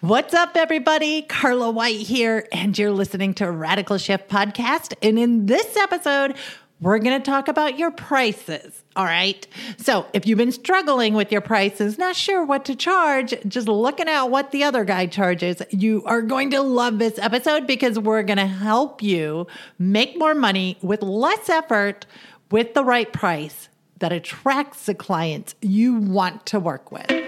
What's up, everybody? Carla White here, and you're listening to Radical Shift Podcast. And in this episode, we're going to talk about your prices. All right. So, if you've been struggling with your prices, not sure what to charge, just looking at what the other guy charges, you are going to love this episode because we're going to help you make more money with less effort with the right price that attracts the clients you want to work with.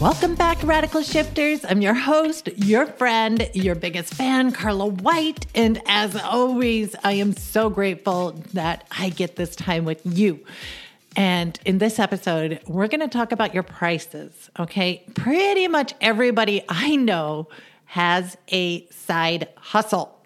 Welcome back, Radical Shifters. I'm your host, your friend, your biggest fan, Carla White. And as always, I am so grateful that I get this time with you. And in this episode, we're going to talk about your prices. Okay. Pretty much everybody I know has a side hustle.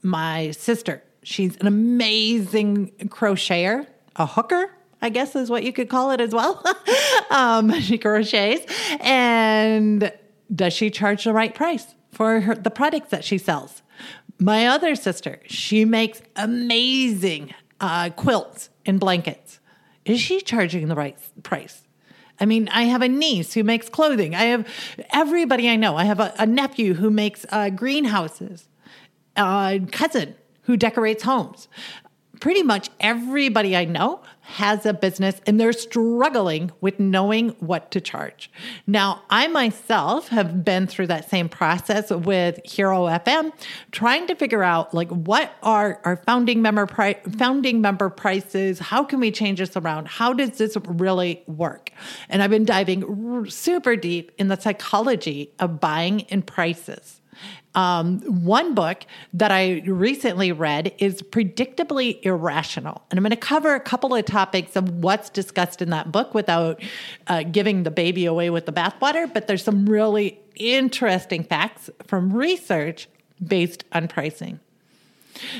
My sister, she's an amazing crocheter, a hooker, I guess is what you could call it as well. um, she crochets. And does she charge the right price for her, the products that she sells? My other sister, she makes amazing uh, quilts and blankets. Is she charging the right price? I mean, I have a niece who makes clothing. I have everybody I know. I have a, a nephew who makes uh, greenhouses, a cousin who decorates homes pretty much everybody I know has a business and they're struggling with knowing what to charge. Now, I myself have been through that same process with Hero FM, trying to figure out like what are our founding member pri- founding member prices? How can we change this around? How does this really work? And I've been diving super deep in the psychology of buying and prices. Um, one book that I recently read is Predictably Irrational. And I'm going to cover a couple of topics of what's discussed in that book without uh, giving the baby away with the bathwater. But there's some really interesting facts from research based on pricing.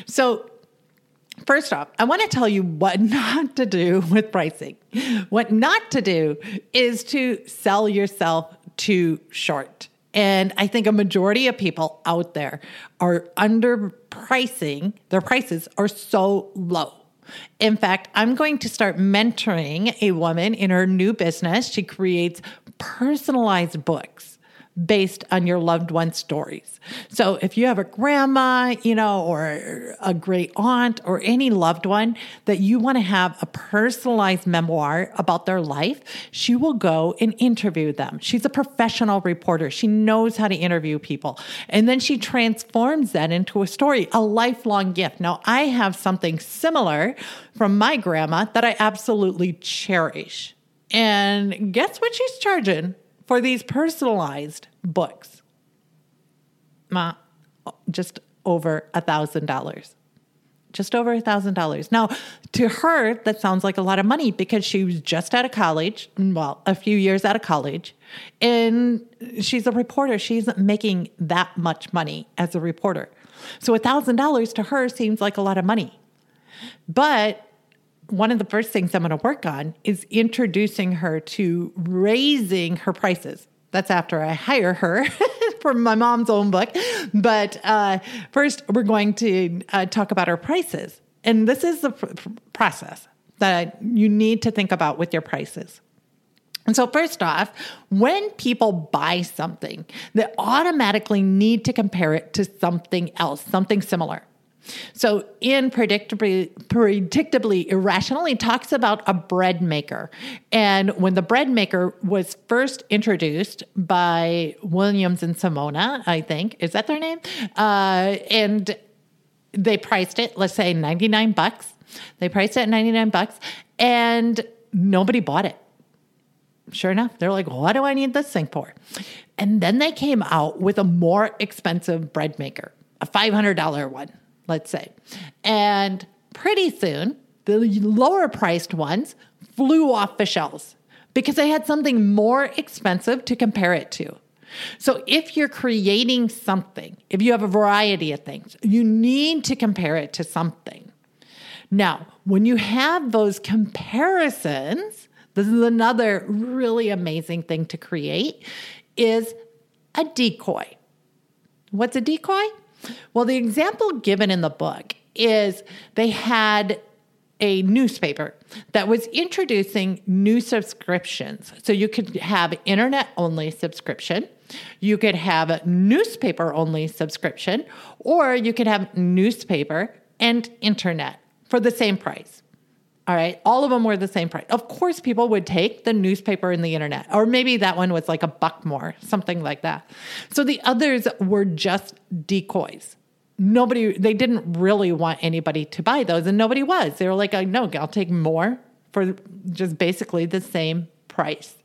So, First off, I want to tell you what not to do with pricing. What not to do is to sell yourself too short. And I think a majority of people out there are underpricing, their prices are so low. In fact, I'm going to start mentoring a woman in her new business. She creates personalized books based on your loved one's stories. So if you have a grandma, you know, or a great aunt or any loved one that you want to have a personalized memoir about their life, she will go and interview them. She's a professional reporter. She knows how to interview people. And then she transforms that into a story, a lifelong gift. Now, I have something similar from my grandma that I absolutely cherish. And guess what she's charging? For these personalized books. Ma, just over a thousand dollars. Just over a thousand dollars. Now, to her, that sounds like a lot of money because she was just out of college, well, a few years out of college, and she's a reporter. She's making that much money as a reporter. So a thousand dollars to her seems like a lot of money. But one of the first things I'm going to work on is introducing her to raising her prices. That's after I hire her for my mom's own book. But uh, first, we're going to uh, talk about her prices. And this is the pr- process that you need to think about with your prices. And so, first off, when people buy something, they automatically need to compare it to something else, something similar. So, in predictably, predictably irrational, he talks about a bread maker. And when the bread maker was first introduced by Williams and Simona, I think, is that their name? Uh, and they priced it, let's say 99 bucks. They priced it at 99 bucks, and nobody bought it. Sure enough, they're like, what do I need this thing for? And then they came out with a more expensive bread maker, a $500 one let's say. And pretty soon, the lower priced ones flew off the shelves because they had something more expensive to compare it to. So if you're creating something, if you have a variety of things, you need to compare it to something. Now, when you have those comparisons, this is another really amazing thing to create is a decoy. What's a decoy? Well, the example given in the book is they had a newspaper that was introducing new subscriptions. So you could have internet only subscription, you could have a newspaper only subscription, or you could have newspaper and internet for the same price. All right. All of them were the same price. Of course, people would take the newspaper and the internet, or maybe that one was like a buck more, something like that. So the others were just decoys. Nobody, they didn't really want anybody to buy those, and nobody was. They were like, oh, no, I'll take more for just basically the same price.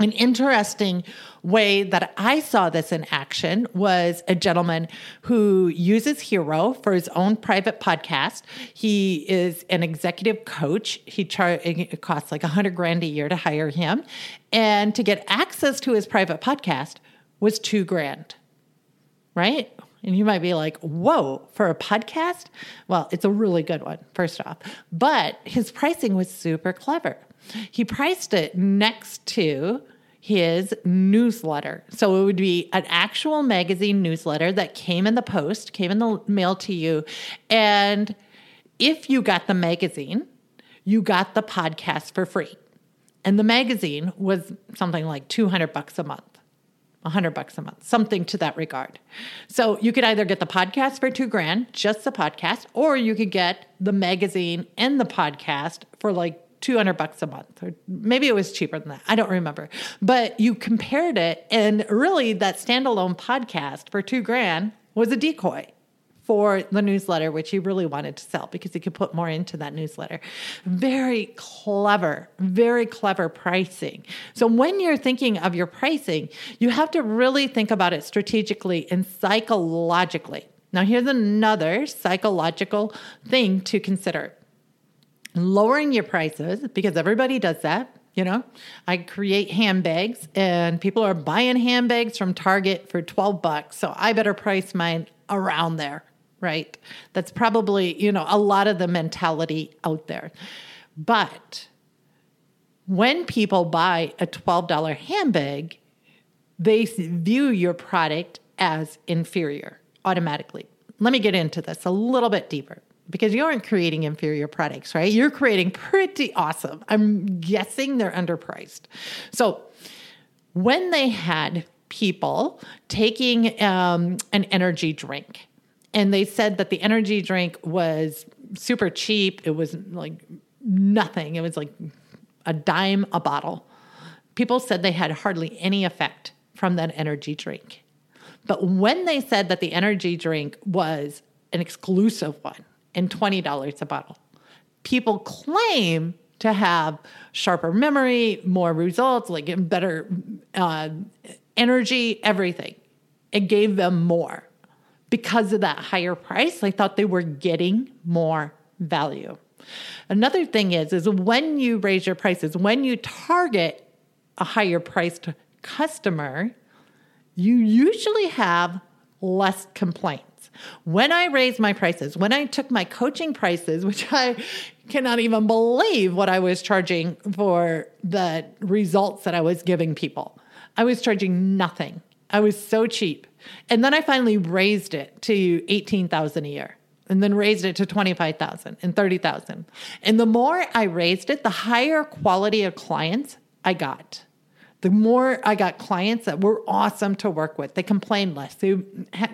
An interesting way that I saw this in action was a gentleman who uses Hero for his own private podcast. He is an executive coach. He char- it costs like a hundred grand a year to hire him, and to get access to his private podcast was two grand. Right? And you might be like, whoa, for a podcast? Well, it's a really good one, first off. But his pricing was super clever. He priced it next to his newsletter. So it would be an actual magazine newsletter that came in the post, came in the mail to you. And if you got the magazine, you got the podcast for free. And the magazine was something like 200 bucks a month. 100 bucks a month, something to that regard. So you could either get the podcast for 2 grand, just the podcast, or you could get the magazine and the podcast for like 200 bucks a month or maybe it was cheaper than that i don't remember. But you compared it and really that standalone podcast for two grand was a decoy for the newsletter which he really wanted to sell because he could put more into that newsletter. Very clever very clever pricing. So when you're thinking of your pricing you have to really think about it strategically and psychologically. Now here's another psychological thing to consider lowering your prices because everybody does that. You know, I create handbags and people are buying handbags from Target for 12 bucks. So I better price mine around there, right? That's probably, you know, a lot of the mentality out there. But when people buy a $12 handbag, they view your product as inferior automatically. Let me get into this a little bit deeper because you aren't creating inferior products, right? You're creating pretty awesome. I'm guessing they're underpriced. So when they had people taking um, an energy drink, and they said that the energy drink was super cheap, it was like nothing, it was like a dime a bottle. People said they had hardly any effect from that energy drink. But when they said that the energy drink was an exclusive one, and $20 a bottle. People claim to have sharper memory, more results, like better uh, energy, everything. It gave them more. Because of that higher price, they thought they were getting more value. Another thing is, is when you raise your prices, when you target a higher priced customer, you usually have less complaints. When I raised my prices, when I took my coaching prices, which I cannot even believe what I was charging for the results that I was giving people, I was charging nothing. I was so cheap. And then I finally raised it to 18,000 a year and then raised it to 25,000 and 30,000. And the more I raised it, the higher quality of clients I got the more I got clients that were awesome to work with. They complained less. They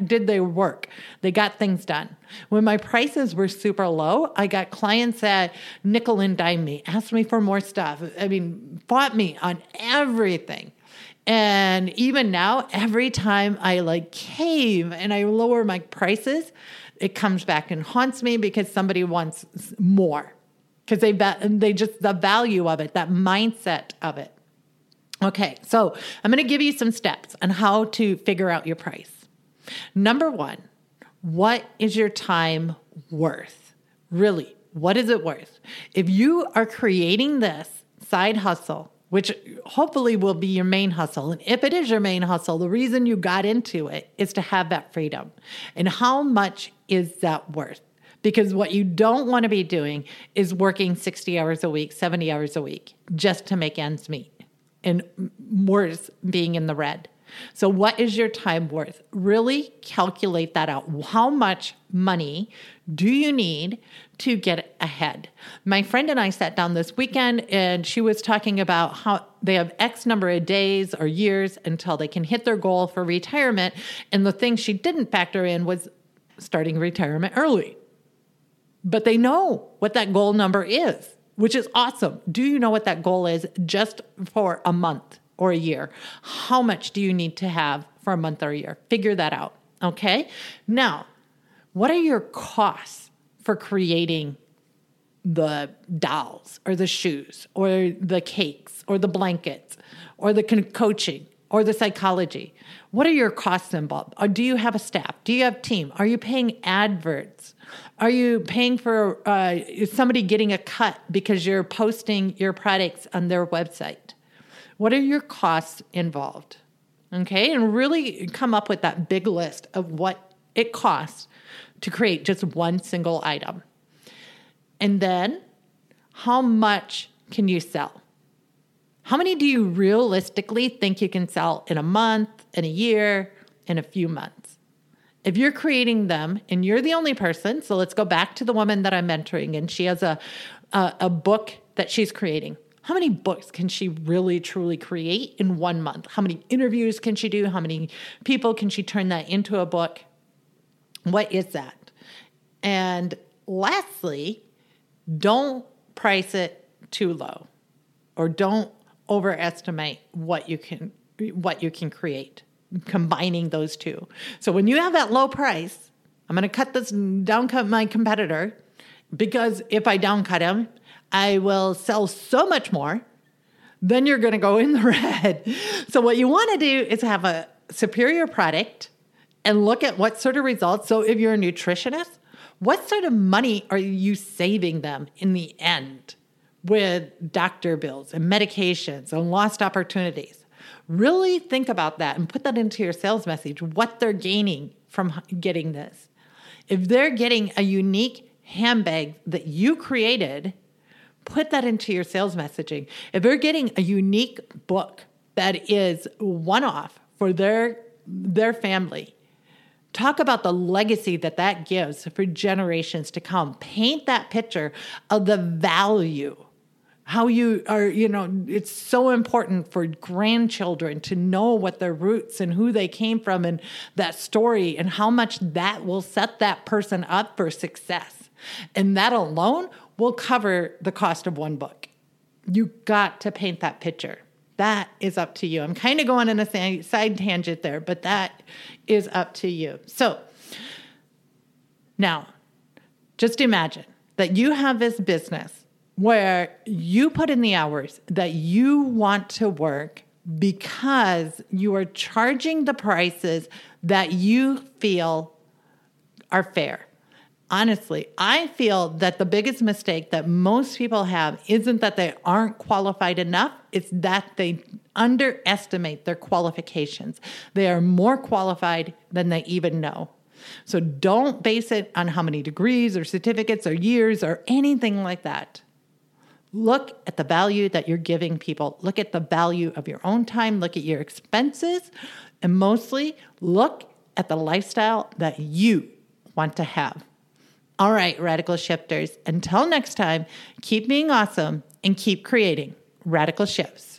did their work. They got things done. When my prices were super low, I got clients that nickel and dime me, asked me for more stuff. I mean, fought me on everything. And even now, every time I like cave and I lower my prices, it comes back and haunts me because somebody wants more. Because they they just the value of it, that mindset of it. Okay, so I'm going to give you some steps on how to figure out your price. Number one, what is your time worth? Really, what is it worth? If you are creating this side hustle which hopefully will be your main hustle. And if it is your main hustle, the reason you got into it is to have that freedom. And how much is that worth? Because what you don't want to be doing is working 60 hours a week, 70 hours a week just to make ends meet. And worse, being in the red. So, what is your time worth? Really calculate that out. How much money do you need to get ahead? My friend and I sat down this weekend and she was talking about how they have X number of days or years until they can hit their goal for retirement. And the thing she didn't factor in was starting retirement early. But they know what that goal number is, which is awesome. Do you know what that goal is just for a month? or a year. How much do you need to have for a month or a year? Figure that out. Okay. Now, what are your costs for creating the dolls or the shoes or the cakes or the blankets or the coaching or the psychology? What are your costs involved? Or do you have a staff? Do you have team? Are you paying adverts? Are you paying for uh, somebody getting a cut because you're posting your products on their website? What are your costs involved? Okay, and really come up with that big list of what it costs to create just one single item. And then, how much can you sell? How many do you realistically think you can sell in a month, in a year, in a few months? If you're creating them and you're the only person, so let's go back to the woman that I'm mentoring, and she has a, a, a book that she's creating how many books can she really truly create in one month? How many interviews can she do? How many people can she turn that into a book? What is that? And lastly, don't price it too low or don't overestimate what you can what you can create combining those two. So when you have that low price, I'm going to cut this down cut my competitor because if I down cut him, I will sell so much more, then you're going to go in the red. So, what you want to do is have a superior product and look at what sort of results. So, if you're a nutritionist, what sort of money are you saving them in the end with doctor bills and medications and lost opportunities? Really think about that and put that into your sales message what they're gaining from getting this. If they're getting a unique handbag that you created, put that into your sales messaging. If they're getting a unique book that is one off for their their family, talk about the legacy that that gives for generations to come. Paint that picture of the value. How you are, you know, it's so important for grandchildren to know what their roots and who they came from and that story and how much that will set that person up for success. And that alone will cover the cost of one book. You got to paint that picture. That is up to you. I'm kind of going in a side tangent there, but that is up to you. So now, just imagine that you have this business where you put in the hours that you want to work because you are charging the prices that you feel are fair honestly, I feel that the biggest mistake that most people have isn't that they aren't qualified enough, it's that they underestimate their qualifications. They are more qualified than they even know. So don't base it on how many degrees or certificates or years or anything like that. Look at the value that you're giving people. Look at the value of your own time. Look at your expenses. And mostly, look at the lifestyle that you want to have. All right, radical shifters, until next time, keep being awesome and keep creating radical shifts.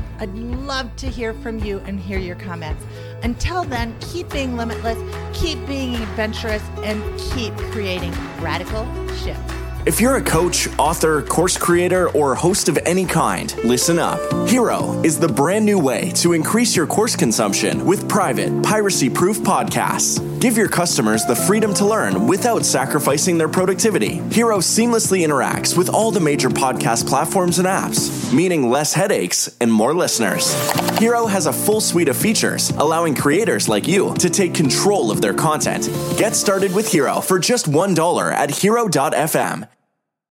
I'd love to hear from you and hear your comments. Until then, keep being limitless, keep being adventurous, and keep creating radical shifts. If you're a coach, author, course creator, or host of any kind, listen up. Hero is the brand new way to increase your course consumption with private, piracy proof podcasts. Give your customers the freedom to learn without sacrificing their productivity. Hero seamlessly interacts with all the major podcast platforms and apps, meaning less headaches and more listeners. Hero has a full suite of features, allowing creators like you to take control of their content. Get started with Hero for just $1 at hero.fm.